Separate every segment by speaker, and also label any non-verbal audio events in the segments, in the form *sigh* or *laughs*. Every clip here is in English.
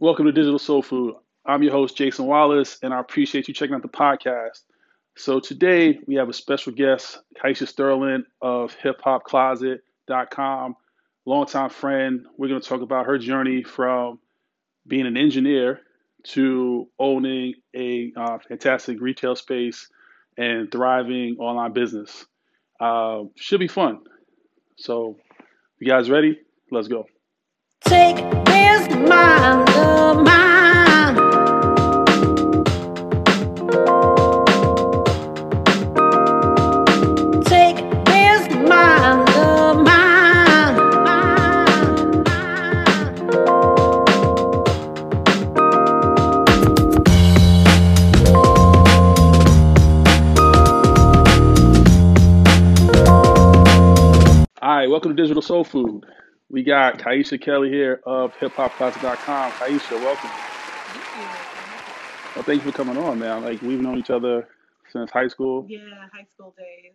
Speaker 1: Welcome to Digital Soul Food. I'm your host, Jason Wallace, and I appreciate you checking out the podcast. So today we have a special guest, Kaisha Sterling of hiphopcloset.com, longtime friend. We're going to talk about her journey from being an engineer to owning a uh, fantastic retail space and thriving online business. Uh, should be fun. So, you guys ready? Let's go.
Speaker 2: Take
Speaker 1: welcome to Digital Soul Food. We got Kaisha Kelly here of hiphopcloset.com. Kaisha, welcome. Well, thank you for coming on, man. Like we've known each other since high school.
Speaker 3: Yeah, high school days.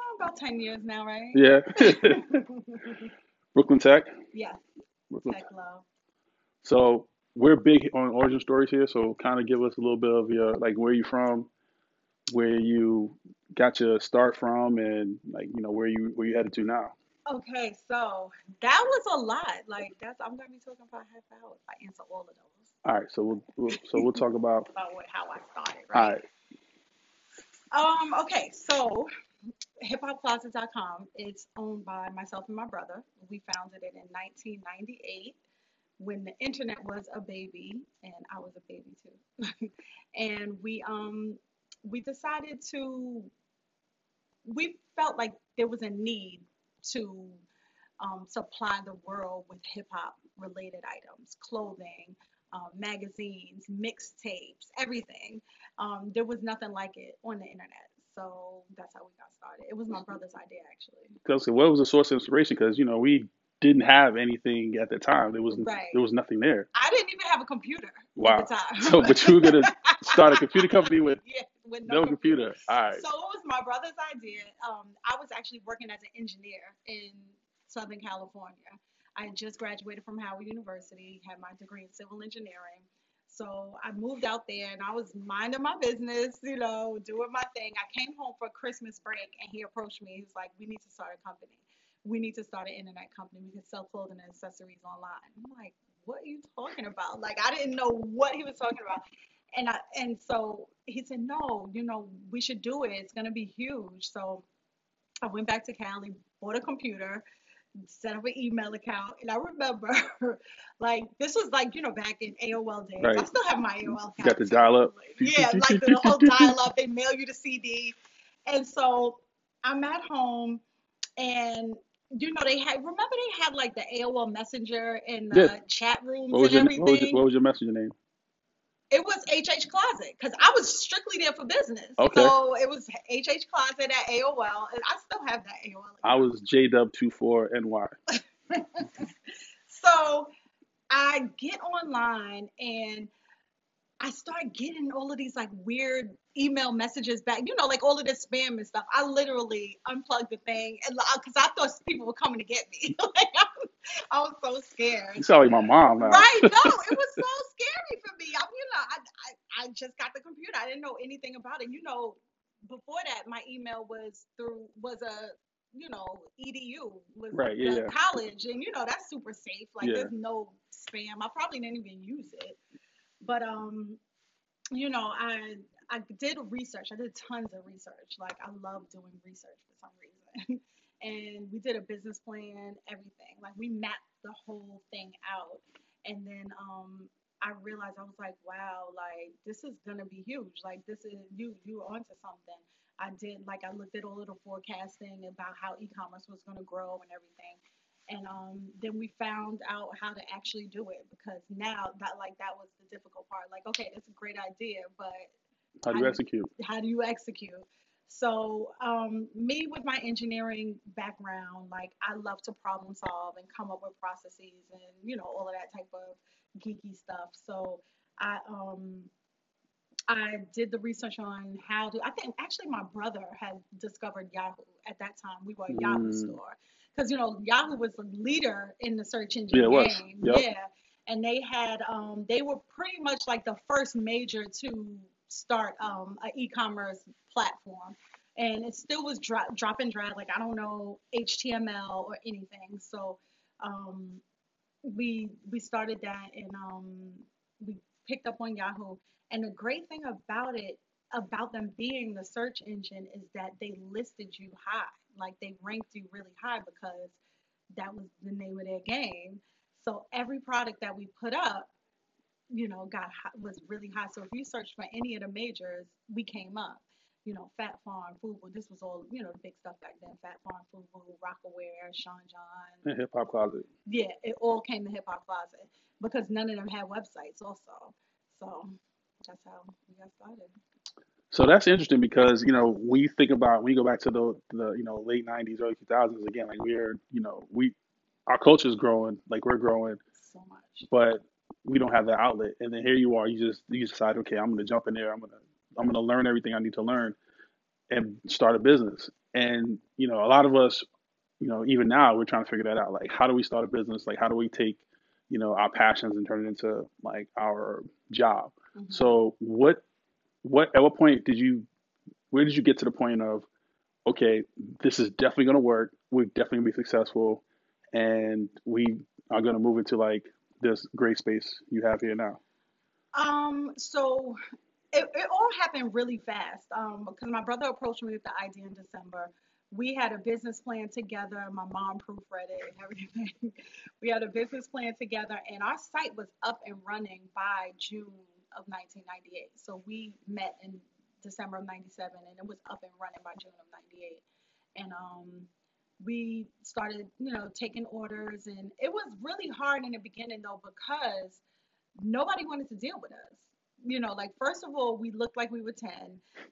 Speaker 3: Oh, about 10 years now, right?
Speaker 1: Yeah. *laughs* Brooklyn Tech.
Speaker 3: yeah,
Speaker 1: Brooklyn.
Speaker 3: tech love.
Speaker 1: So we're big on origin stories here. So kind of give us a little bit of your like where you from, where you got your start from, and like you know where you where you headed to now.
Speaker 3: Okay, so that was a lot. Like, that's, I'm to be talking about half hour if I answer all of those
Speaker 1: All right. So we'll, we'll so we'll talk about. *laughs*
Speaker 3: about what, how I started,
Speaker 1: All
Speaker 3: right?
Speaker 1: right.
Speaker 3: Um, okay, so hiphopcloset.com, it's owned by myself and my brother. We founded it in 1998 when the internet was a baby and I was a baby too. *laughs* and we um we decided to we felt like there was a need to um, supply the world with hip hop related items, clothing, um, magazines, mixtapes, everything. Um, there was nothing like it on the internet. So that's how we got started. It was my brother's idea, actually.
Speaker 1: Because what was the source of inspiration? Because you know we didn't have anything at the time. There was
Speaker 3: Right.
Speaker 1: there was nothing there.
Speaker 3: I didn't even have a computer
Speaker 1: Wow.
Speaker 3: at the time.
Speaker 1: So, but you were gonna *laughs* start a computer company with
Speaker 3: yeah, with
Speaker 1: no computer. All right.
Speaker 3: So it was my brother's idea. Um, I was actually working as an engineer in Southern California. I had just graduated from Howard University, had my degree in civil engineering. So I moved out there and I was minding my business, you know, doing my thing. I came home for Christmas break and he approached me. He was like, We need to start a company. We need to start an internet company. We can sell clothing and accessories online. I'm like, What are you talking about? Like I didn't know what he was talking about and I and so he said, no, you know, we should do it. It's gonna be huge. So I went back to Cali, bought a computer, set up an email account, and I remember, *laughs* like, this was like, you know, back in AOL days. I still have my AOL account.
Speaker 1: You got the dial-up.
Speaker 3: Yeah, like the whole dial up, they mail you the CD. And so I'm at home and you know they had remember they had like the AOL Messenger and the
Speaker 1: Yeah.
Speaker 3: chat rooms
Speaker 1: What was
Speaker 3: and
Speaker 1: your
Speaker 3: everything.
Speaker 1: what was your, what was your messenger name?
Speaker 3: It was HH Closet because I was strictly there for business.
Speaker 1: Okay.
Speaker 3: So it was HH Closet at AOL, and I still have that AOL.
Speaker 1: I was JW24NY. *laughs*
Speaker 3: So I get online and I start getting all of these like weird email messages back, you know, like all of this spam and stuff. I literally unplugged the thing and uh, because I thought people were coming to get me. *laughs* like I I was so scared.
Speaker 1: You sound like my mom now.
Speaker 3: Right? No, it *laughs* was so scary for me. I'm, you know, I, I I just got the computer. I didn't know anything about it. You know, before that, my email was through was a you know edu was
Speaker 1: Right, yeah, yeah.
Speaker 3: college, and you know that's super safe. Like
Speaker 1: Yeah.
Speaker 3: there's no spam. I probably didn't even use it, but um, you know, I I did research. I did tons of research. Like I love doing research for some reason. *laughs* and we did a business plan, everything. Like we mapped the whole thing out. And then um I realized I was like, wow, like this is gonna be huge. Like this is you you onto something. I did like I looked at all of the forecasting about how e-commerce was gonna grow and everything. And um, then we found out how to actually do it because now that like that was the difficult part. Like, okay, that's a great idea, but
Speaker 1: How do you execute?
Speaker 3: how do you execute? So, um, me with my engineering background, like I love to problem solve and come up with processes and you know all of that type of geeky stuff. So, I um, I did the research on how to. I think actually my brother had discovered Yahoo at that time. We were a Yahoo
Speaker 1: Mm.
Speaker 3: store because you know Yahoo was the leader in the search engine
Speaker 1: Yeah, it was.
Speaker 3: game.
Speaker 1: Yep.
Speaker 3: Yeah. and they had um, they were pretty much like the first major to start um, an e-commerce platform, and it still was dro- drop and drag. Like I don't know HTML or anything, so um, we we started that and um, we picked up on Yahoo. And the great thing about it, about them being the search engine, is that they listed you high. Like they ranked you really high because that was the name of their game. So every product that we put up, you know, got was really high. So if you search for any of the majors, we came up. You know, Fat Farm, Fubu. This was all you know the big stuff back then. Fat Farm, Fubu, Rocawear, Sean John.
Speaker 1: And Hip Hop Closet.
Speaker 3: Yeah, it all came to Hip Hop Closet because none of them had websites. Also, so that's how we got started.
Speaker 1: So that's interesting because you know we think about when you go back to the the you know late '90s, early 2000s again. Like we're you know we our culture is growing, like we're growing,
Speaker 3: So much.
Speaker 1: but we don't have that outlet. And then here you are, you just you decide, okay, I'm gonna jump in there. I'm gonna I'm gonna learn everything I need to learn and start a business. And you know, a lot of us, you know, even now we're trying to figure that out. Like, how do we start a business? Like, how do we take you know our passions and turn it into like our job?
Speaker 3: hmm
Speaker 1: So what what at what point did you where did you get to the point of okay, this is definitely gonna work. We're definitely gonna be successful, and we are gonna move into like this great space you have here now.
Speaker 3: Um, so it, it all happened really fast. Um, because my brother approached me with the idea in December. We had a business plan together. My mom proofread it and everything. *laughs* We had a business plan together, and our site was up and running by June of 1998. So we met in December of 97, and it was up and running by June of 98. And um, we started, you know, taking orders, and it was really hard in the beginning though because nobody wanted to deal with us. You know, like first of all, we looked like we were 10,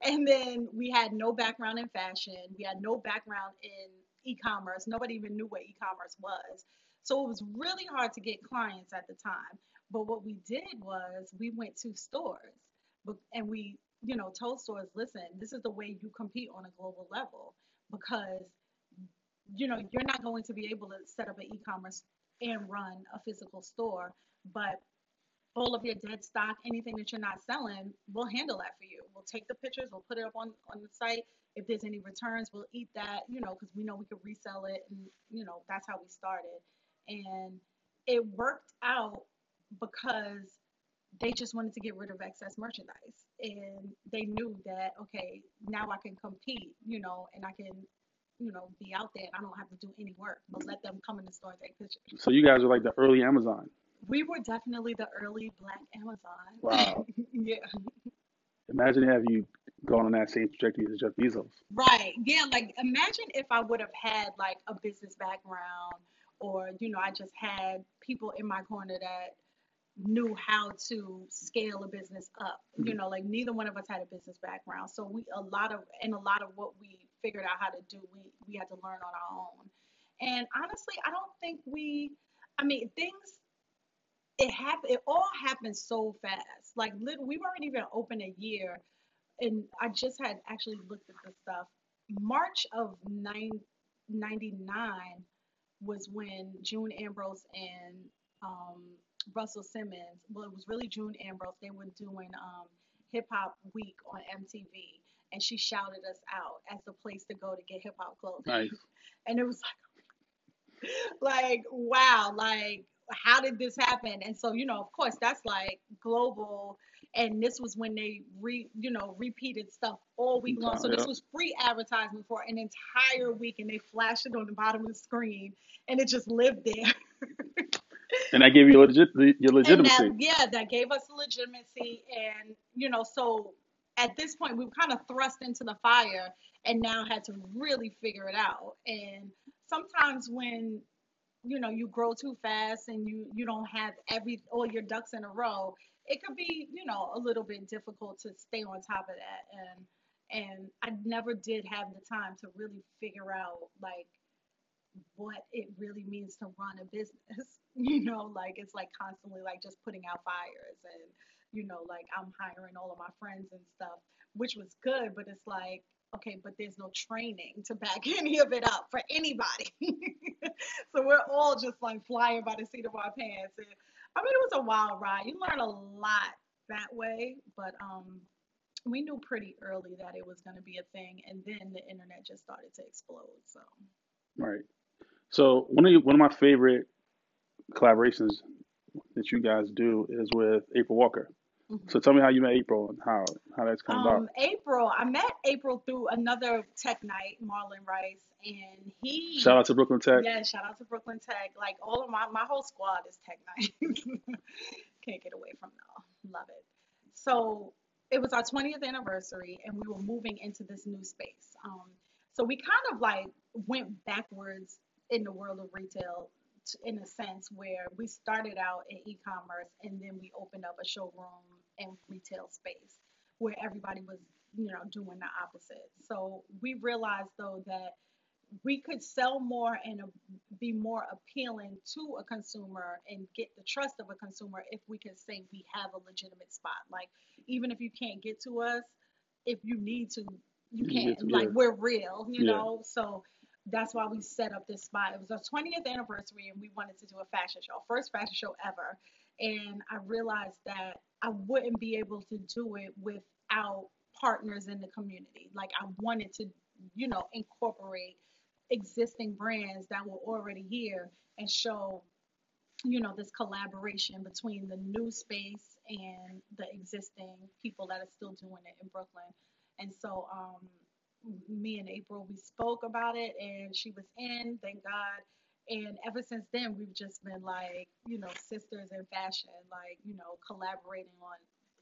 Speaker 3: and then we had no background in fashion, we had no background in e-commerce. Nobody even knew what e-commerce was. So it was really hard to get clients at the time. But what we did was we went to stores and we, you know, told stores, listen, this is the way you compete on a global level because you know, you're not going to be able to set up an e-commerce and run a physical store, but all of your dead stock, anything that you're not selling, we'll handle that for you. We'll take the pictures, we'll put it up on, on the site. If there's any returns, we'll eat that, you know, because we know we could resell it. And, you know, that's how we started. And it worked out because they just wanted to get rid of excess merchandise. And they knew that, okay, now I can compete, you know, and I can, you know, be out there and I don't have to do any work, but let them come in the store and take pictures.
Speaker 1: So you guys are like the early Amazon.
Speaker 3: We were definitely the early black Amazon.
Speaker 1: Wow. *laughs*
Speaker 3: yeah.
Speaker 1: Imagine have you gone on that same trajectory as Jeff Bezos.
Speaker 3: Right. Yeah. Like imagine if I would have had like a business background or, you know, I just had people in my corner that knew how to scale a business up. You
Speaker 1: Mhm.
Speaker 3: know, like neither one of us had a business background. So we a lot of and a lot of what we figured out how to do, we we had to learn on our own. And honestly, I don't think we I mean, things it happened it all happened so fast. Like literally we weren't even open a year and I just had actually looked at the stuff. March of nine, 99 was when June Ambrose and um, Russell Simmons, well, it was really June Ambrose, they were doing um, Hip Hop Week on MTV. And she shouted us out as the place to go to get hip hop clothing.
Speaker 1: Nice. *laughs*
Speaker 3: And it was like, *laughs* like, wow, like, how did this happen? And so, you know, of course, that's like global. And this was when they re, you know, repeated stuff all week long. So this was free advertisement for an entire week, and they flashed it on the bottom of the screen, and it just lived there.
Speaker 1: And that gave you legit, your
Speaker 3: And that,
Speaker 1: legitimacy.
Speaker 3: yeah, that gave us legitimacy. And, you know, so at this point, we were kind of thrust into the fire and now had to really figure it out. And sometimes when, you know, you grow too fast and you, you don't have every, all your ducks in a row, it could be, you know, a little bit difficult to stay on top of that. And, and I never did have the time to really figure out like what it really means to run a business. *laughs* You know, like it's like constantly like just putting out fires and you know, like I'm hiring all of my friends and stuff, which was good, but it's like, okay, but there's no training to back *laughs* any of it up for anybody. *laughs* so we're all just like flying by the seat of our pants. And I mean, it was a wild ride. You learn a lot that way, but um, we knew pretty early that it was going to be a thing, and then the internet just started to explode. So,
Speaker 1: Right. So one of you, one of my favorite collaborations that you guys do is with April Walker. So tell me how you met April and how how that's come about.
Speaker 3: Um, April, I met April through another tech night, Marlon Rice, and he,
Speaker 1: Shout out to Brooklyn Tech.
Speaker 3: yeah, shout out to Brooklyn Tech. Like all of my, my whole squad is tech night. *laughs* Can't get away from all. Love it. So it was our 20th anniversary, and we were moving into this new space. Um, so we kind of like went backwards in the world of retail in a sense where we started out in e-commerce and then we opened up a showroom and retail space where everybody was you know doing the opposite so we realized though that we could sell more and uh, be more appealing to a consumer and get the trust of a consumer if we could say we have a legitimate spot like even if you can't get to us if you need to you
Speaker 1: You can
Speaker 3: can't
Speaker 1: to-
Speaker 3: like we're real you
Speaker 1: Yeah.
Speaker 3: know so that's why we set up this spot. It was our 20th anniversary and we wanted to do a fashion show, first fashion show ever. And I realized that I wouldn't be able to do it without partners in the community. Like I wanted to, you know, incorporate existing brands that were already here and show, you know, this collaboration between the new space and the existing people that are still doing it in Brooklyn. And so, um, me and April, we spoke about it and she was in, thank God. And ever since then, we've just been like, you know, sisters in fashion, like, you know, collaborating on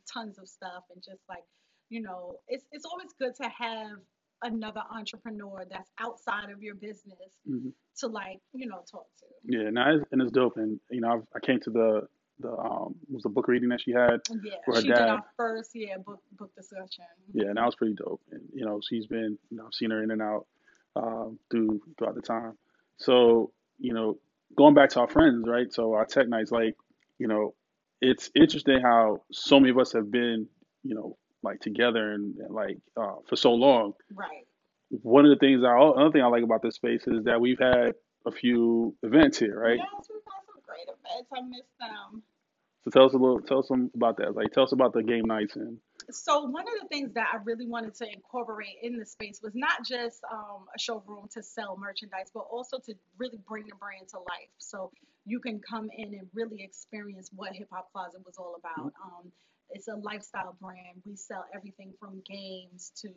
Speaker 3: tons of stuff and just like, you know, it's it's always good to have another entrepreneur that's outside of your business
Speaker 1: Mhm.
Speaker 3: to like, you know, talk to.
Speaker 1: Yeah, no, it's, and it's dope. And you know, I've, I came to the the um was the book reading that she had.
Speaker 3: Yeah,
Speaker 1: For her
Speaker 3: she did our first yeah book book discussion.
Speaker 1: Yeah, and that was pretty dope. And you know, she's been you know I've seen her in and out um, through throughout the time. So you know, going back to our friends, right? So our tech nights, like you know, it's interesting how so many of us have been you know like together and, and like uh, for so long.
Speaker 3: Right.
Speaker 1: One of the things I another thing I like about this space is that we've had a few events here, right?
Speaker 3: Yes, we've had some great events. I miss them.
Speaker 1: So tell us a little, tell us some about that. Like, tell us about the game nights and
Speaker 3: So one of the things that I really wanted to incorporate in the space was not just um, a showroom to sell merchandise, but also to really bring the brand to life. So you can come in and really experience what Hip Hop Closet was all about. Um, it's a lifestyle brand. We sell everything from games to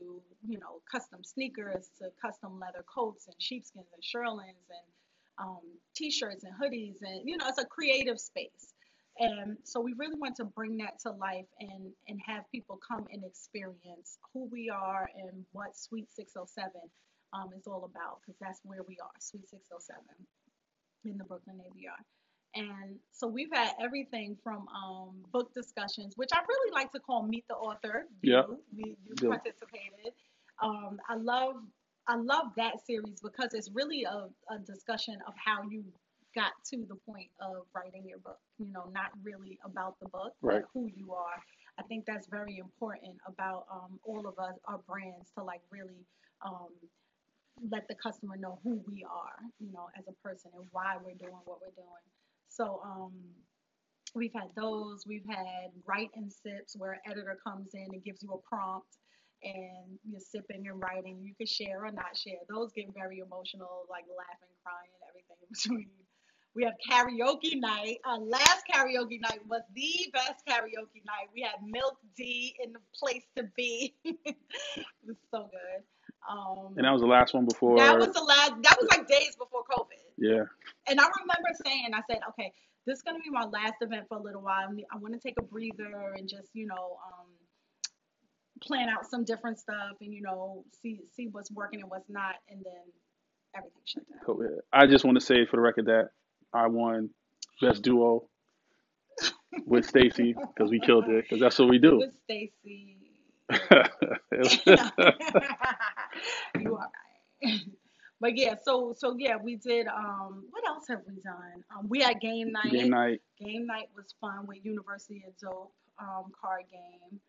Speaker 3: you know custom sneakers to custom leather coats and sheepskins and shearlings and um, t-shirts and hoodies and you know it's a creative space. And so we really want to bring that to life and, and have people come and experience who we are and what Suite 607 um, is all about, because that's where we are, Suite 607 in the Brooklyn ABR. And so we've had everything from um, book discussions, which I really like to call Meet the Author.
Speaker 1: Yeah.
Speaker 3: You, we, you
Speaker 1: Yeah.
Speaker 3: participated. Um, I love I love that series because it's really a, a discussion of how you got to the point of writing your book. You know, not really about the book,
Speaker 1: Right.
Speaker 3: but who you are. I think that's very important about um, all of us, our brands, to like really um, let the customer know who we are, you know, as a person and why we're doing what we're doing. So um, we've had those. We've had write and sips where an editor comes in and gives you a prompt and you're sipping and writing. You can share or not share. Those get very emotional, like laughing, crying, everything in *laughs* between. We have karaoke night. Our last karaoke night was the best karaoke night. We had Milk Dee in the place to be. *laughs* it was so good. Um,
Speaker 1: and that was the last one before.
Speaker 3: that was the last. That was like days before COVID.
Speaker 1: yeah,
Speaker 3: And I remember saying, I said, okay, this is gonna be my last event for a little while. I want to take a breather and just, you know, um, plan out some different stuff and you know, see see what's working and what's not, and then everything shut down.
Speaker 1: I just want to say for the record that I won best duo with Stacy because we killed it because that's what we do.
Speaker 3: With Stacy, *laughs* you are right. But yeah, so so yeah, we did. Um, what else have we done? Um, we had game night.
Speaker 1: Game night.
Speaker 3: Game night was fun with University of Dope um, card game.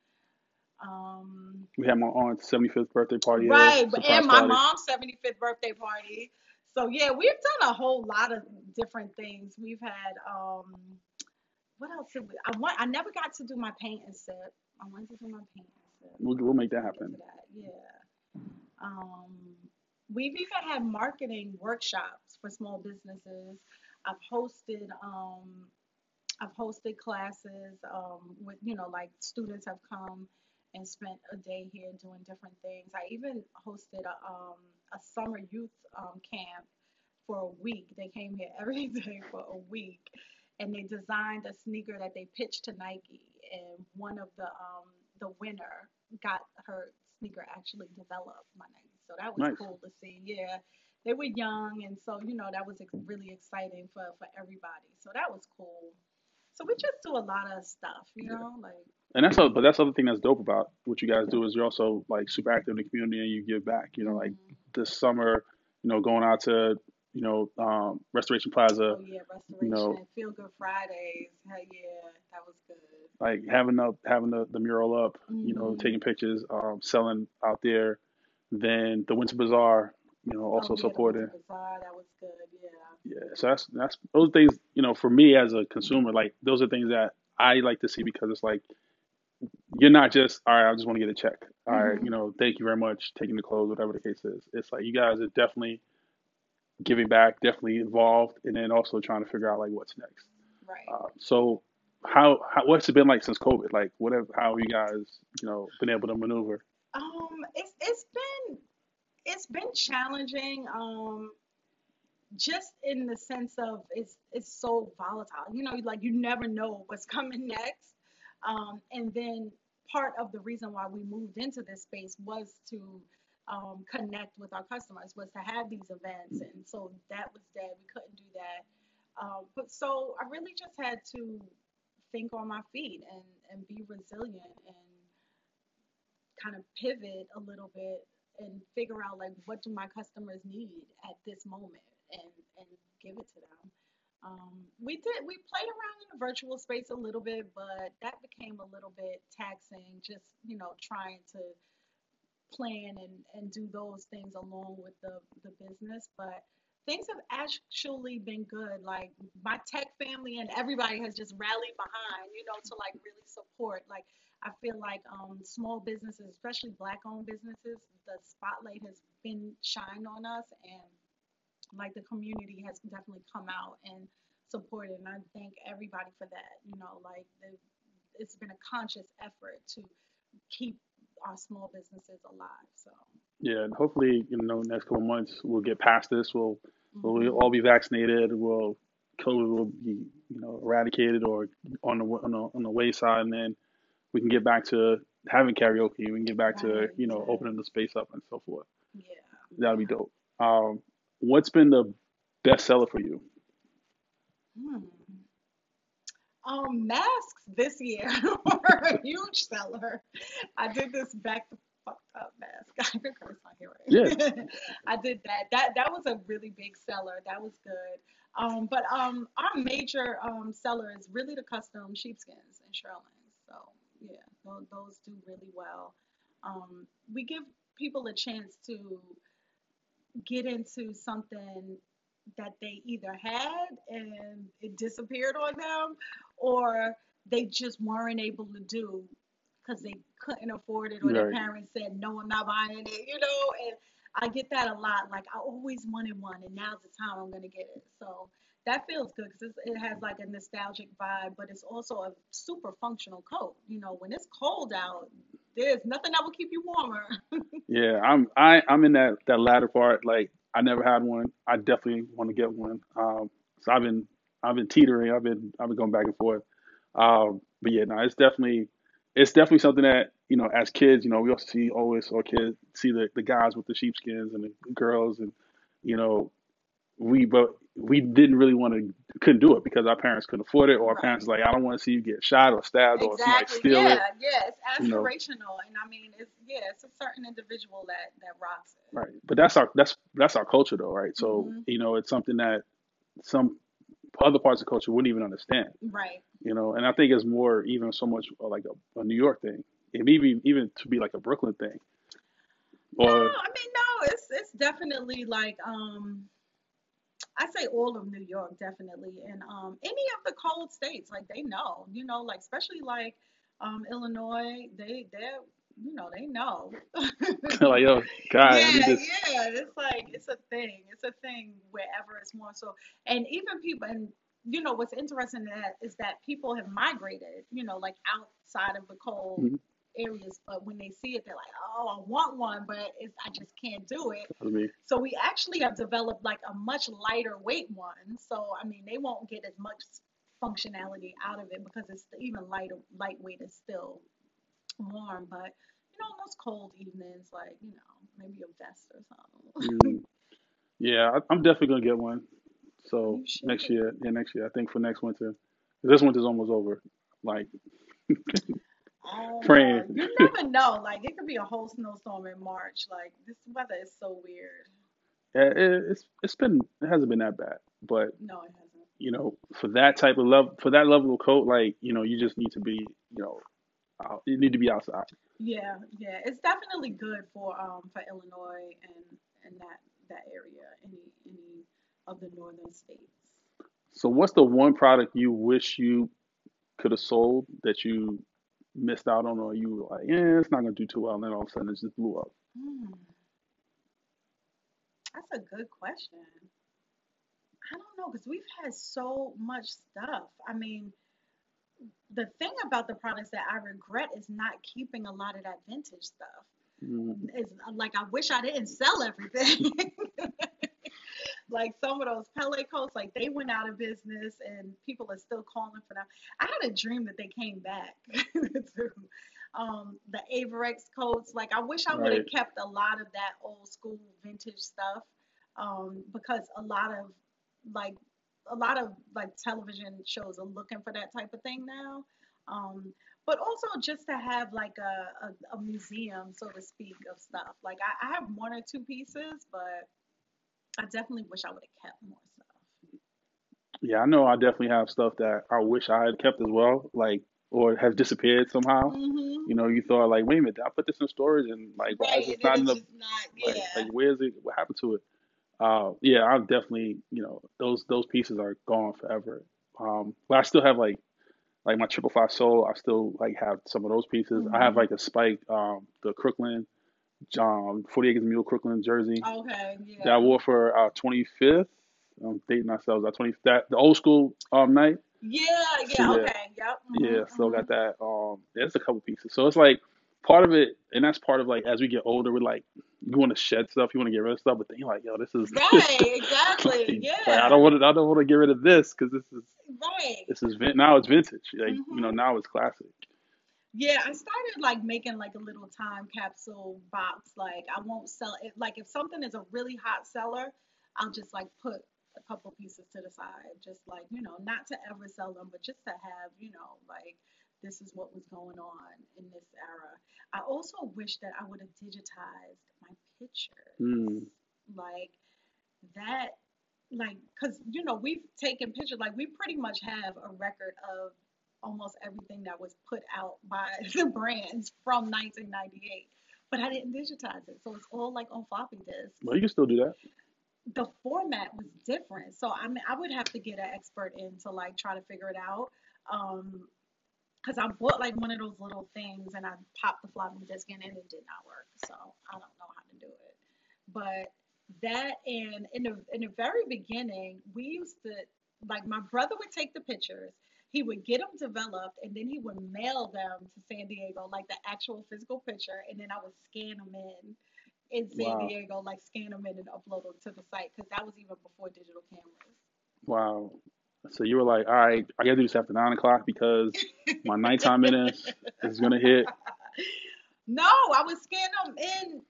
Speaker 3: Um,
Speaker 1: We had my aunt's 75th birthday party.
Speaker 3: right, but- and my
Speaker 1: party.
Speaker 3: mom's 75th birthday party. So yeah, we've done a whole lot of different things. We've had um, what else did we? I want. I never got to do my paint and sip. I wanted to do my paint and sip.
Speaker 1: We'll, we'll make that happen.
Speaker 3: that. Yeah. Um, we've even had marketing workshops for small businesses. I've hosted um, I've hosted classes um, with you know like students have come and spent a day here doing different things. I even hosted a um, a summer youth um, camp for a week. They came here every *laughs* day for a week, and they designed a sneaker that they pitched to Nike. And one of the um, the winner got her sneaker actually developed by Nike. So that was
Speaker 1: Nice.
Speaker 3: cool to see. Yeah, they were young, and so you know that was ex- really exciting for for everybody. So that was cool. So we just do a lot of stuff, you know, like
Speaker 1: And that's all, but that's the other thing that's dope about what you guys do is you're also like super active in the community and you give back. You know, like
Speaker 3: mhm.
Speaker 1: This summer, you know, going out to, you know, um, Restoration Plaza,
Speaker 3: oh yeah,
Speaker 1: you know,
Speaker 3: feel good Fridays. Hell yeah, that was good.
Speaker 1: like having the having the, the mural up, you know,
Speaker 3: Mhm.
Speaker 1: taking pictures, um, selling out there. Then the Winter Bazaar, you know,
Speaker 3: Oh
Speaker 1: also
Speaker 3: yeah, the Winter
Speaker 1: supporting.
Speaker 3: Bazaar, that was good. Yeah.
Speaker 1: Yeah, so that's that's those things, you know, for me as a consumer, like those are things that I like to see because it's like you're not just all right, I just want to get a check. All right,
Speaker 3: Mhm.
Speaker 1: you know, thank you very much, taking the clothes, whatever the case is. It's like you guys are definitely giving back, definitely involved, and then also trying to figure out like what's next.
Speaker 3: Right.
Speaker 1: Uh, so how, how what's it been like since COVID? Like whatever, how have you guys, you know, been able to maneuver?
Speaker 3: Um, it's it's been it's been challenging. Um, just in the sense of it's it's so volatile. You know, like you never know what's coming next. Um, and then part of the reason why we moved into this space was to um, connect with our customers, was to have these events, and so that was dead. We couldn't do that. Um, but so I really just had to think on my feet and and be resilient and kind of pivot a little bit and figure out like what do my customers need at this moment and and give it to them. Um, we did we played around in the virtual space a little bit, but that became a little bit taxing. Just you know trying to plan and and do those things along with the the business, but things have actually been good. Like my tech family and everybody has just rallied behind, you know, to like really support. Like I feel like um, small businesses, especially black-owned businesses, the spotlight has been shined on us, and like the community has definitely come out and supported. And I thank everybody for that. You know, like the, it's been a conscious effort to keep our small businesses alive. So.
Speaker 1: Yeah, and hopefully, you know, next couple months we'll get past this. We'll we'll
Speaker 3: mhm.
Speaker 1: all be vaccinated. We'll COVID will be, you know, eradicated or on the on the on the wayside, and then we can get back to having karaoke. We can get back to, you know, opening the space up and so forth.
Speaker 3: Yeah.
Speaker 1: That'll be dope. Um, what's been the best seller for you?
Speaker 3: Hmm. Um, masks this year *laughs* were a huge seller. I did this back to fuck up mask. *laughs* I can curse on here.
Speaker 1: Yeah. *laughs*
Speaker 3: I did that. That that was a really big seller. That was good. Um, but um, our major um seller is really the custom sheepskins and shearlings. So yeah, those, those do really well. Um, we give people a chance to get into something that they either had and it disappeared on them or they just weren't able to do because they couldn't afford it or their parents said no i'm not buying it you know? And i get that a lot. Like i always wanted one and now's the time i'm going to get it. So that feels good because it has like a nostalgic vibe but it's also a super functional coat you know? When it's cold out there's nothing that will keep you warmer *laughs*
Speaker 1: Yeah, I'm I I'm in that that latter part. Like I never had one. I definitely want to get one. Um, so I've been I've been teetering. I've been I've been going back and forth. Um, but yeah, no, it's definitely it's definitely something that you know as kids, you know, we also see always saw kids see the the guys with the sheepskins and the girls and you know we but we didn't really want to couldn't do it because our parents couldn't afford it or our
Speaker 3: right
Speaker 1: parents like I don't want to see you get shot or stabbed or somebody
Speaker 3: Exactly.
Speaker 1: steal it.
Speaker 3: Yeah, yeah. It's
Speaker 1: You know,
Speaker 3: aspirational, and I mean, it's yeah, it's a certain individual that that rocks it.
Speaker 1: Right. But that's our that's that's our culture though, right? So,
Speaker 3: hmm
Speaker 1: you know, it's something that some other parts of culture wouldn't even understand,
Speaker 3: Right.
Speaker 1: you know, and I think it's more even so much uh, like a, a New York thing. It maybe even to be like a Brooklyn thing.
Speaker 3: No, I mean, no. It's it's definitely like um, I say all of New York definitely, and um, any of the cold states, like they know, you know, like especially like um, Illinois, they they're you know they know. *laughs*
Speaker 1: like, yo, God,
Speaker 3: Yeah,
Speaker 1: just
Speaker 3: yeah, it's like it's a thing. It's a thing wherever it's more so, and even people, and you know what's interesting in that is that people have migrated, you know, like outside of the cold
Speaker 1: Mhm.
Speaker 3: Areas, but when they see it, they're like, oh, I want one, but it's, I just can't do it.
Speaker 1: I mean,
Speaker 3: So we actually have developed like a much lighter weight one. So I mean, they won't get as much functionality out of it because it's even lighter, lightweight is still warm. But you know, those cold evenings, like you know, maybe a vest or something.
Speaker 1: mm, yeah, I, I'm definitely gonna get one. So next year, yeah, next year, I think for next winter. This winter's almost over. Like *laughs*
Speaker 3: Oh. Lord, you never know. Like it could be a whole snowstorm in March. Like this weather is so weird.
Speaker 1: Yeah, it, it's it's been it hasn't been that bad, but
Speaker 3: No, it hasn't.
Speaker 1: you know, for that type of love, for that level of coat, like you know, you just need to be, you know, out, you need to be outside.
Speaker 3: Yeah, yeah, it's definitely good for um for Illinois and and that that area, any any of the northern states.
Speaker 1: So, what's the one product you wish you could have sold that you missed out on, or you were like, yeah, it's not gonna do too well, and then all of a sudden it just blew up?
Speaker 3: Hmm, that's a good question. I don't know because we've had so much stuff. I mean, the thing about the products that I regret is not keeping a lot of that vintage stuff.
Speaker 1: Mm,
Speaker 3: Is like I wish I didn't sell everything. *laughs* like some of those Pelle coats, like they went out of business and people are still calling for them. I had a dream that they came back *laughs* to um, the Avirex coats. Like I wish I would
Speaker 1: right.
Speaker 3: have kept a lot of that old school vintage stuff um, because a lot of like a lot of like television shows are looking for that type of thing now. Um, but also just to have like a, a, a museum, so to speak, of stuff. Like I, I have one or two pieces, but I definitely wish I would have kept more stuff.
Speaker 1: Yeah, I know I definitely have stuff that I wish I had kept as well, like or has disappeared somehow.
Speaker 3: hmm
Speaker 1: You know, you thought like, wait a minute, did I put this in storage and like why is it not in the like
Speaker 3: yeah.
Speaker 1: like where's it? What happened to it? Uh, yeah, I've definitely, you know, those those pieces are gone forever. Um, but I still have like like my triple five soul. I still like have some of those pieces. I have
Speaker 3: hmm
Speaker 1: like a spike, um, the Crooklyn, um, 40 Acres Mule Crooklyn jersey
Speaker 3: Okay,
Speaker 1: that I wore for our 25th. I'm dating ourselves. Our 20 that the old school um night.
Speaker 3: Yeah,
Speaker 1: So
Speaker 3: yeah,
Speaker 1: yeah,
Speaker 3: okay, yep.
Speaker 1: yeah,
Speaker 3: hmm
Speaker 1: still
Speaker 3: hmm
Speaker 1: got that. Um, there's a couple pieces. So it's like part of it, and that's part of like as we get older, we're like you want to shed stuff, you want to get rid of stuff, but then you're like, yo, this is
Speaker 3: Right, *laughs* exactly.
Speaker 1: like, like I don't want to, I don't want to get rid of this because this is
Speaker 3: right.
Speaker 1: this is vin- now it's vintage. Like you know
Speaker 3: hmm
Speaker 1: now it's classic.
Speaker 3: Yeah, I started like making like a little time capsule box. Like I won't sell it. Like if something is a really hot seller, I'll just like put a couple pieces to the side. Just like, you know, not to ever sell them, but just to have, you know, like this is what was going on in this era. I also wish that I would have digitized my pictures.
Speaker 1: Mm,
Speaker 3: Like that, like, because, you know, we've taken pictures, like, we pretty much have a record of almost everything that was put out by *laughs* the brands from 1998. But I didn't digitize it. So it's all like on floppy disks.
Speaker 1: well, you can still do that.
Speaker 3: The format was different. So I mean, I would have to get an expert in to like try to figure it out. Um, because I bought like one of those little things and I popped the floppy disk in and it did not work. So I don't know how to do it. But that and in the in the very beginning, we used to like my brother would take the pictures, he would get them developed, and then he would mail them to San Diego, like the actual physical picture, and then I would scan them in in San
Speaker 1: Wow,
Speaker 3: Diego, like scan them in and upload them to the site because that was even before digital cameras.
Speaker 1: wow. So you were like, all right, I gotta do this after nine o'clock because my nighttime minutes is gonna hit *laughs*
Speaker 3: No, I would scan them in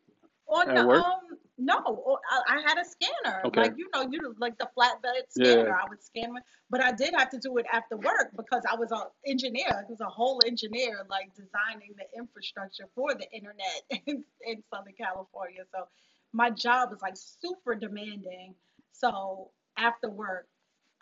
Speaker 3: on
Speaker 1: at
Speaker 3: the
Speaker 1: work.
Speaker 3: um no, I, I had a scanner
Speaker 1: Okay.
Speaker 3: like you know you like the flatbed
Speaker 1: Yeah.
Speaker 3: scanner. I would scan them, but I did have to do it after work because I was an engineer. I was a whole engineer, like designing the infrastructure for the internet *laughs* in, in Southern California. So my job was like super demanding. So after work,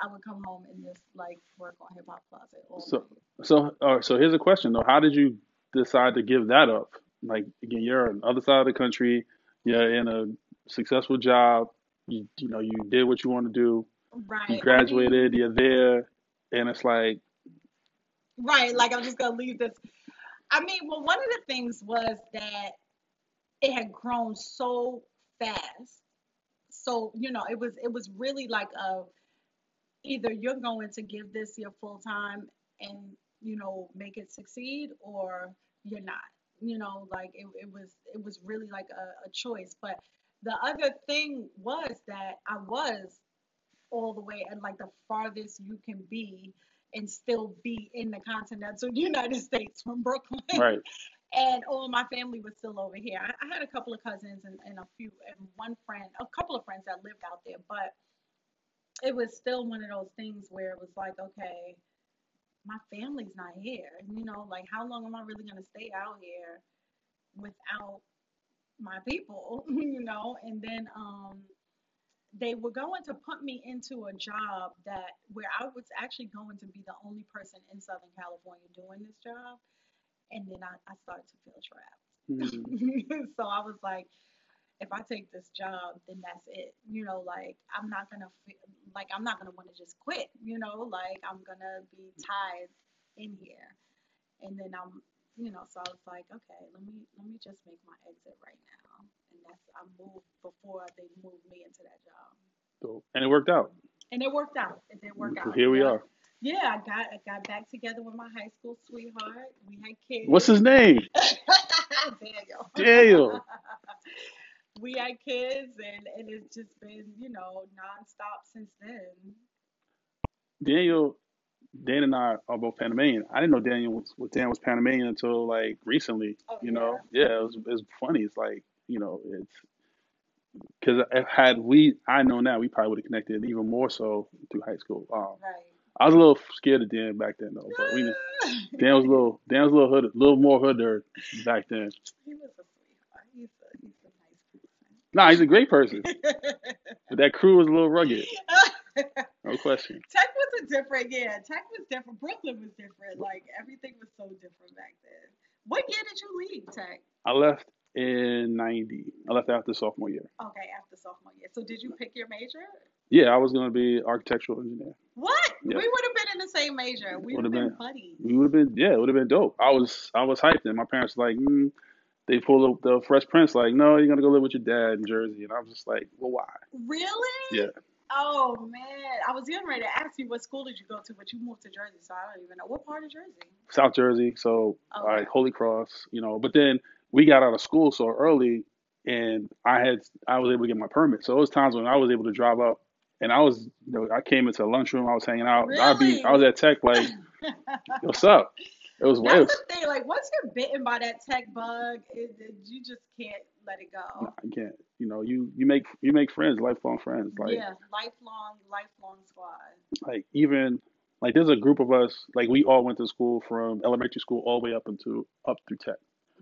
Speaker 3: I would come home and just like work on Hip Hop Closet all
Speaker 1: So so uh, so here's a question though. How did you decide to give that up? Like again, you're on the other side of the country. You're in a successful job. You you know you did what you want to do.
Speaker 3: Right.
Speaker 1: You
Speaker 3: I mean,
Speaker 1: graduated, you're there, and it's like,
Speaker 3: right. Like I'm just gonna leave this. I mean, well, one of the things was that it had grown so fast. So, you know, it was it was really like a either you're going to give this your full time and, you know, make it succeed or you're not. You know, like it, it was it was really like a, a choice. But the other thing was that I was all the way at like the farthest you can be and still be in the continental *laughs* United States from Brooklyn.
Speaker 1: right, *laughs*
Speaker 3: And all my family was still over here. I, I had a couple of cousins and, and a few and one friend, a couple of friends that lived out there, but it was still one of those things where it was like, okay, my family's not here. And you know, like how long am I really gonna stay out here without my people? *laughs* you know, and then um they were going to put me into a job that where I was actually going to be the only person in Southern California doing this job. And then I, I started to feel trapped.
Speaker 1: Mhm. *laughs*
Speaker 3: so I was like, if I take this job, then that's it. You know, like I'm not gonna feel like I'm not gonna want to just quit. You know, like I'm gonna be tied in here. And then I'm, you know, so I was like, okay, let me let me just make my exit right now. And that's I moved before they moved me into that job.
Speaker 1: so, and it worked out.
Speaker 3: And it worked out. It did work out.
Speaker 1: Here we are.
Speaker 3: Yeah, I got I got back together with my high school sweetheart. We had kids.
Speaker 1: What's his name? *laughs*
Speaker 3: Daniel.
Speaker 1: Daniel. *laughs*
Speaker 3: we had kids and, and it's just been, you know, nonstop since then.
Speaker 1: Daniel, Dan and I are both Panamanian. I didn't know Daniel was, Dan was Panamanian until like recently.
Speaker 3: Oh
Speaker 1: You know, yeah, it was it was funny. It's like you know, it's because had we I know now, we probably would have connected even more so through high school. Um,
Speaker 3: Right.
Speaker 1: I was a little scared of Dan back then though, but we *laughs* Dan was a little Dan was a little hood, a little more hooder back then.
Speaker 3: he was a sweetheart. He's a he's a nice
Speaker 1: Nah, he's a great person, *laughs* but that crew was a little rugged, *laughs* no question.
Speaker 3: Tech was a different, yeah. Tech was different. Brooklyn was different. Like everything was so different back then. What year did you leave Tech?
Speaker 1: I left in '90. I left after sophomore year.
Speaker 3: Okay, after sophomore year. So did you pick your major?
Speaker 1: Yeah, I was gonna be architectural engineer.
Speaker 3: What?
Speaker 1: Yeah.
Speaker 3: We would have been in the same major. We would have been
Speaker 1: been.
Speaker 3: buddies.
Speaker 1: We would have been, yeah, it would have been dope. I was, I was hyped, and my parents were like, mm, they pull up the Fresh Prince, like, no, you're gonna go live with your dad in Jersey, and I was just like, well, why?
Speaker 3: Really?
Speaker 1: Yeah,
Speaker 3: Oh man, I was getting ready to ask you what school did you go to, but you moved to Jersey, so I don't even know what part of Jersey.
Speaker 1: South Jersey, so
Speaker 3: Okay.
Speaker 1: like Holy Cross, you know. But then we got out of school so early, and I had, I was able to get my permit. So it was times when I was able to drive up, and I was, you know, I came into the lunchroom, I was hanging out. I'd be, I was at Tech, like, *laughs* what's up? It was,
Speaker 3: That's
Speaker 1: was
Speaker 3: the thing. Like once you're bitten by that tech bug, it, it- you just can't let it go.
Speaker 1: you can't, you know, you you make you make friends, lifelong friends, like.
Speaker 3: yeah, lifelong, lifelong squad.
Speaker 1: like even like there's a group of us like we all went to school from elementary school all the way up into up through tech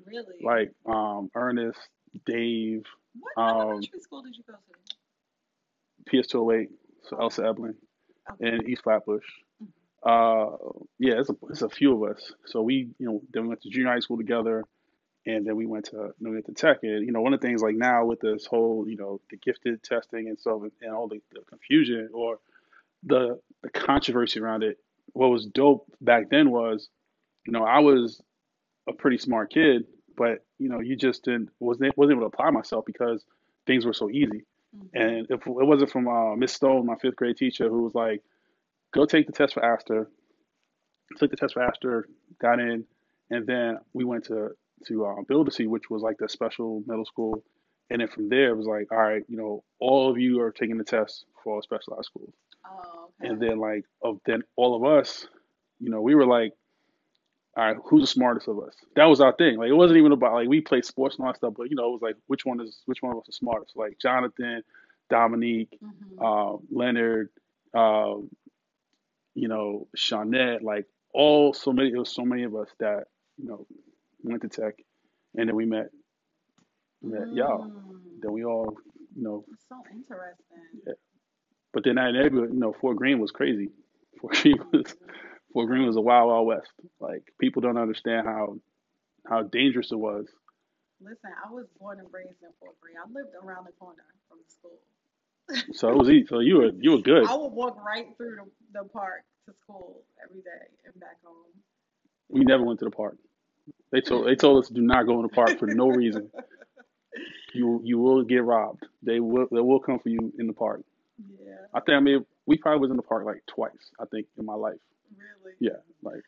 Speaker 3: Really?
Speaker 1: like um ernest dave
Speaker 3: what
Speaker 1: um,
Speaker 3: elementary school did you go to?
Speaker 1: ps208 so Elsa Ebeling
Speaker 3: Okay.
Speaker 1: and east flatbush uh yeah it's a, it's a few of us. So we you know then we went to junior high school together and then we went to then we went to tech. And you know one of the things like now with this whole you know the gifted testing and so and all the, the confusion or the the controversy around it what was dope back then was you know i was a pretty smart kid but you know you just didn't wasn't wasn't able to apply myself because things were so easy.
Speaker 3: Mhm.
Speaker 1: and if it wasn't from uh, miss stone my fifth grade teacher who was like go take the test for Astor. Took the test for Astor, got in, and then we went to to uh, Buildersea, which was like the special middle school. And then from there, it was like, all right, you know, all of you are taking the test for all specialized schools.
Speaker 3: Oh, okay.
Speaker 1: And then like of then all of us, you know, we were like, all right, who's the smartest of us? That was our thing. Like it wasn't even about like we played sports and all that stuff, but you know, it was like which one is which one of us is smartest? Like Jonathan, Dominique,
Speaker 3: Mhm.
Speaker 1: uh, Leonard, uh, you know, Shawnette, like all so many, it was so many of us that, you know, went to tech and then we met, met y'all.
Speaker 3: Mm.
Speaker 1: Then we all, you know,
Speaker 3: It's so interesting.
Speaker 1: but then that neighborhood, you know, Fort Greene was crazy. *laughs* Fort Greene was, Fort Greene was a wild, wild west. Like people don't understand how, how dangerous it was.
Speaker 3: Listen, I was born and raised in Fort Greene. I lived around the corner from the school.
Speaker 1: So it was easy. So you were you were good.
Speaker 3: I would walk right through the, the park to school every day and back home.
Speaker 1: We never went to the park. They told they told us to do not go in the park for no reason. *laughs* You you will get robbed. They will they will come for you in the park.
Speaker 3: Yeah,
Speaker 1: I think I mean we probably was in the park like twice. I think in my life.
Speaker 3: really.
Speaker 1: Yeah, like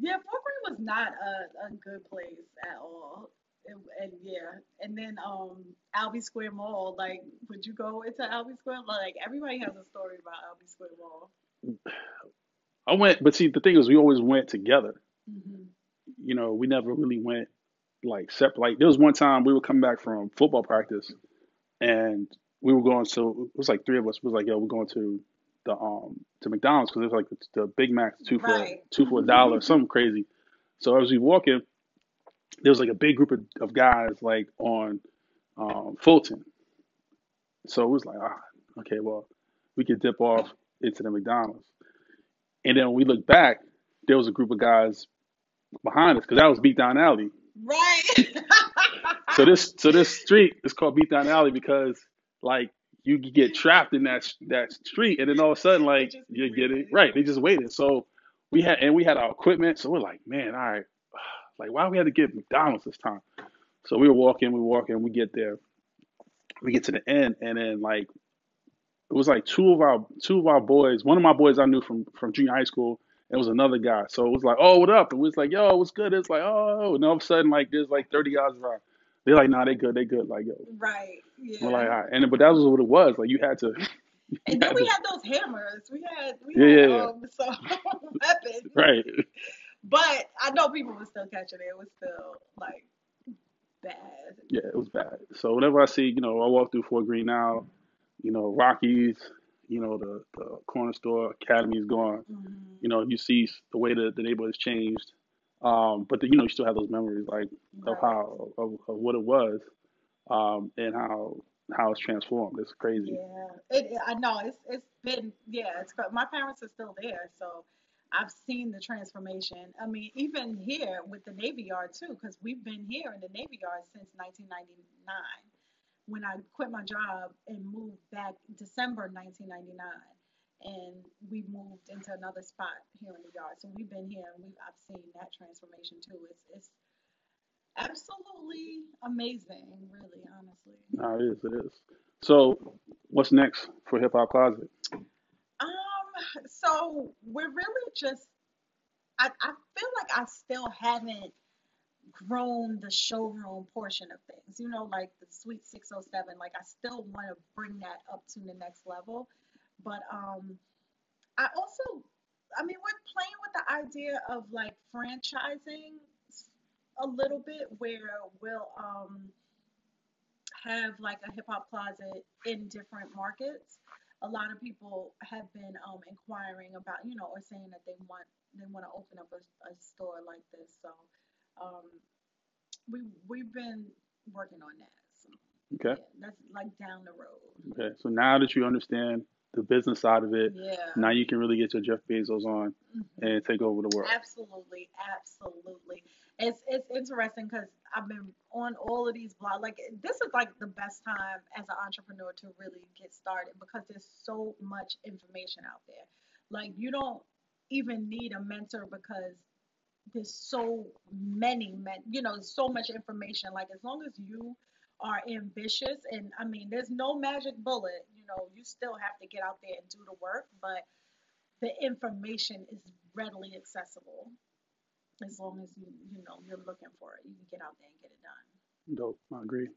Speaker 3: Yeah, Fort Greene was not a, a good place at all. And, and yeah, and then um Albee Square Mall, like would you go into Albee Square? Like everybody has a story about Albee Square Mall.
Speaker 1: I went, but see the thing is we always went together.
Speaker 3: hmm
Speaker 1: You know, we never really went like separate. Like there was one time we were coming back from football practice, and we were going. So it was like three of us. was like, yo, we're going to the um to McDonald's because it was like the, the Big Mac two for
Speaker 3: Right.
Speaker 1: two for a dollar, something crazy. So as we walking, there was like a big group of, of guys like on um, Fulton. So it was like, ah, okay, well, we could dip off into the McDonald's. And then when we looked back, there was a group of guys behind us because that was Beat Down Alley.
Speaker 3: Right. *laughs*
Speaker 1: So this so this street is called Beat Down Alley because like you get trapped in that that street, and then all of a sudden like you
Speaker 3: be
Speaker 1: get it right. They just waited. So we had and we had our equipment, so we're like, man, all right, like why we had to get McDonald's this time? So we were walking, we were walking, we get there, we get to the end, and then like it was like two of our two of our boys. One of my boys I knew from from junior high school. And it was another guy. So it was like, oh, what up? And we was like, yo, what's good? It's like, oh, and all of a sudden, like, there's like 30 guys around. They're like, nah, they good, they good. Like, yo,
Speaker 3: right.
Speaker 1: we're like, all right. And but that was what it was. Like, you had to, *laughs* you
Speaker 3: And then
Speaker 1: had
Speaker 3: we
Speaker 1: to,
Speaker 3: had those hammers. We had we
Speaker 1: yeah,
Speaker 3: had
Speaker 1: yeah, yeah,
Speaker 3: um *laughs* some weapons.
Speaker 1: right.
Speaker 3: But I know people were still catching it. It was still like bad.
Speaker 1: Yeah, it was bad. So whenever I see, you know, I walk through Fort Greene now, you know, Rockies, you know, the, the corner store, Academy's gone.
Speaker 3: hmm
Speaker 1: You know, you see the way the, the neighborhood has changed. Um, but the, you know, you still have those memories like of how of, of what it was, um, and how how it's transformed. It's crazy.
Speaker 3: Yeah, it, I know it's it's been yeah. It's my parents are still there, so I've seen the transformation. I mean, even here with the Navy Yard too, because we've been here in the Navy Yard since 1999. When I quit my job and moved back December 1999, and we moved into another spot here in the yard. So we've been here, and we I've seen that transformation too. It's it's absolutely amazing, really, honestly.
Speaker 1: No, it is. It is. So what's next for Hip Hop Closet? *laughs*
Speaker 3: So we're really just I, I feel like I still haven't grown the showroom portion of things. You know, like the Suite 607, like I still want to bring that up to the next level. But um I also I mean we're playing with the idea of like franchising a little bit where we'll um have like a hip hop closet in different markets. A lot of people have been um, inquiring about, you know, or saying that they want they want to open up a, a store like this. So um, we we've been working on that. So
Speaker 1: Okay.
Speaker 3: yeah, that's like down the road.
Speaker 1: Okay. So now that you understand the business side of it,
Speaker 3: Yeah.
Speaker 1: now you can really get your Jeff Bezos on
Speaker 3: Mhm.
Speaker 1: and take over the world.
Speaker 3: Absolutely, absolutely. It's it's interesting because I've been on all of these blogs. Like this is like the best time as an entrepreneur to really get started because there's so much information out there. Like you don't even need a mentor because there's so many men. You know, so much information. Like as long as you are ambitious, and I mean, there's no magic bullet. You know, you still have to get out there and do the work, but the information is readily accessible as long as you you know you're looking for it you can get out there and get it done
Speaker 1: Dope. I agree.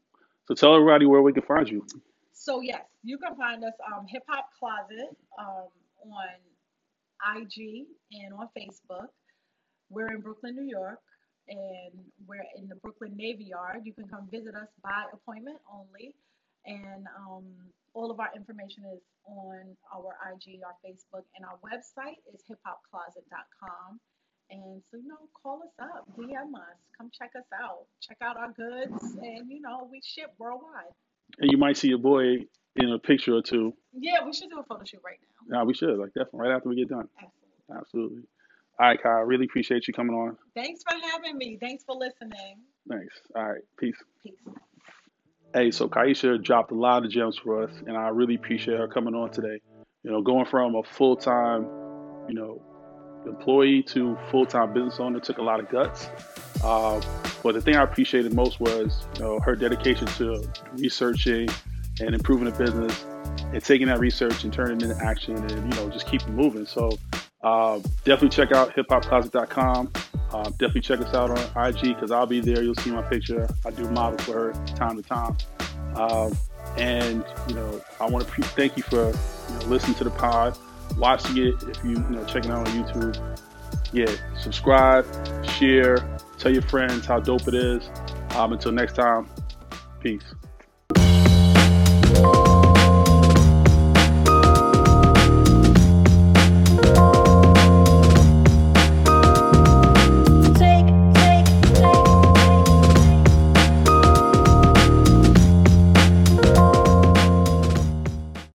Speaker 1: So tell everybody where we can find you.
Speaker 3: so yes you can find us um hip hop closet um on ig and on facebook we're in brooklyn new york and we're in the brooklyn navy yard you can come visit us by appointment only and um all of our information is on our IG, our Facebook, and our website is hiphopcloset.com. And so, you know, call us up, DM us, come check us out, check out our goods, and you know, we ship worldwide.
Speaker 1: And you might see your boy in a picture or two.
Speaker 3: Yeah, we should do a photo shoot right now.
Speaker 1: Yeah, we should, like definitely right after we get done.
Speaker 3: Absolutely.
Speaker 1: Absolutely. All right, Kai, I really appreciate you coming on.
Speaker 3: Thanks for having me. Thanks for listening.
Speaker 1: Thanks. All right. Peace.
Speaker 3: Peace.
Speaker 1: Hey, so Kaisha dropped a lot of gems for us, and I really appreciate her coming on today. You know, going from a full time, you know, employee to full time business owner took a lot of guts. Uh, but the thing I appreciated most was, you know, her dedication to researching and improving the business, and taking that research and turning it into action, and you know, just keep moving. So uh, definitely check out hiphopcloset.com. Uh, definitely check us out on IG because I'll be there. You'll see my picture. I do model for her time to time. Um, and you know, I want to pre- thank you for you know, listening to the pod, watching it. If you you know checking out on YouTube, yeah, subscribe, share, tell your friends how dope it is. Um, until next time, peace.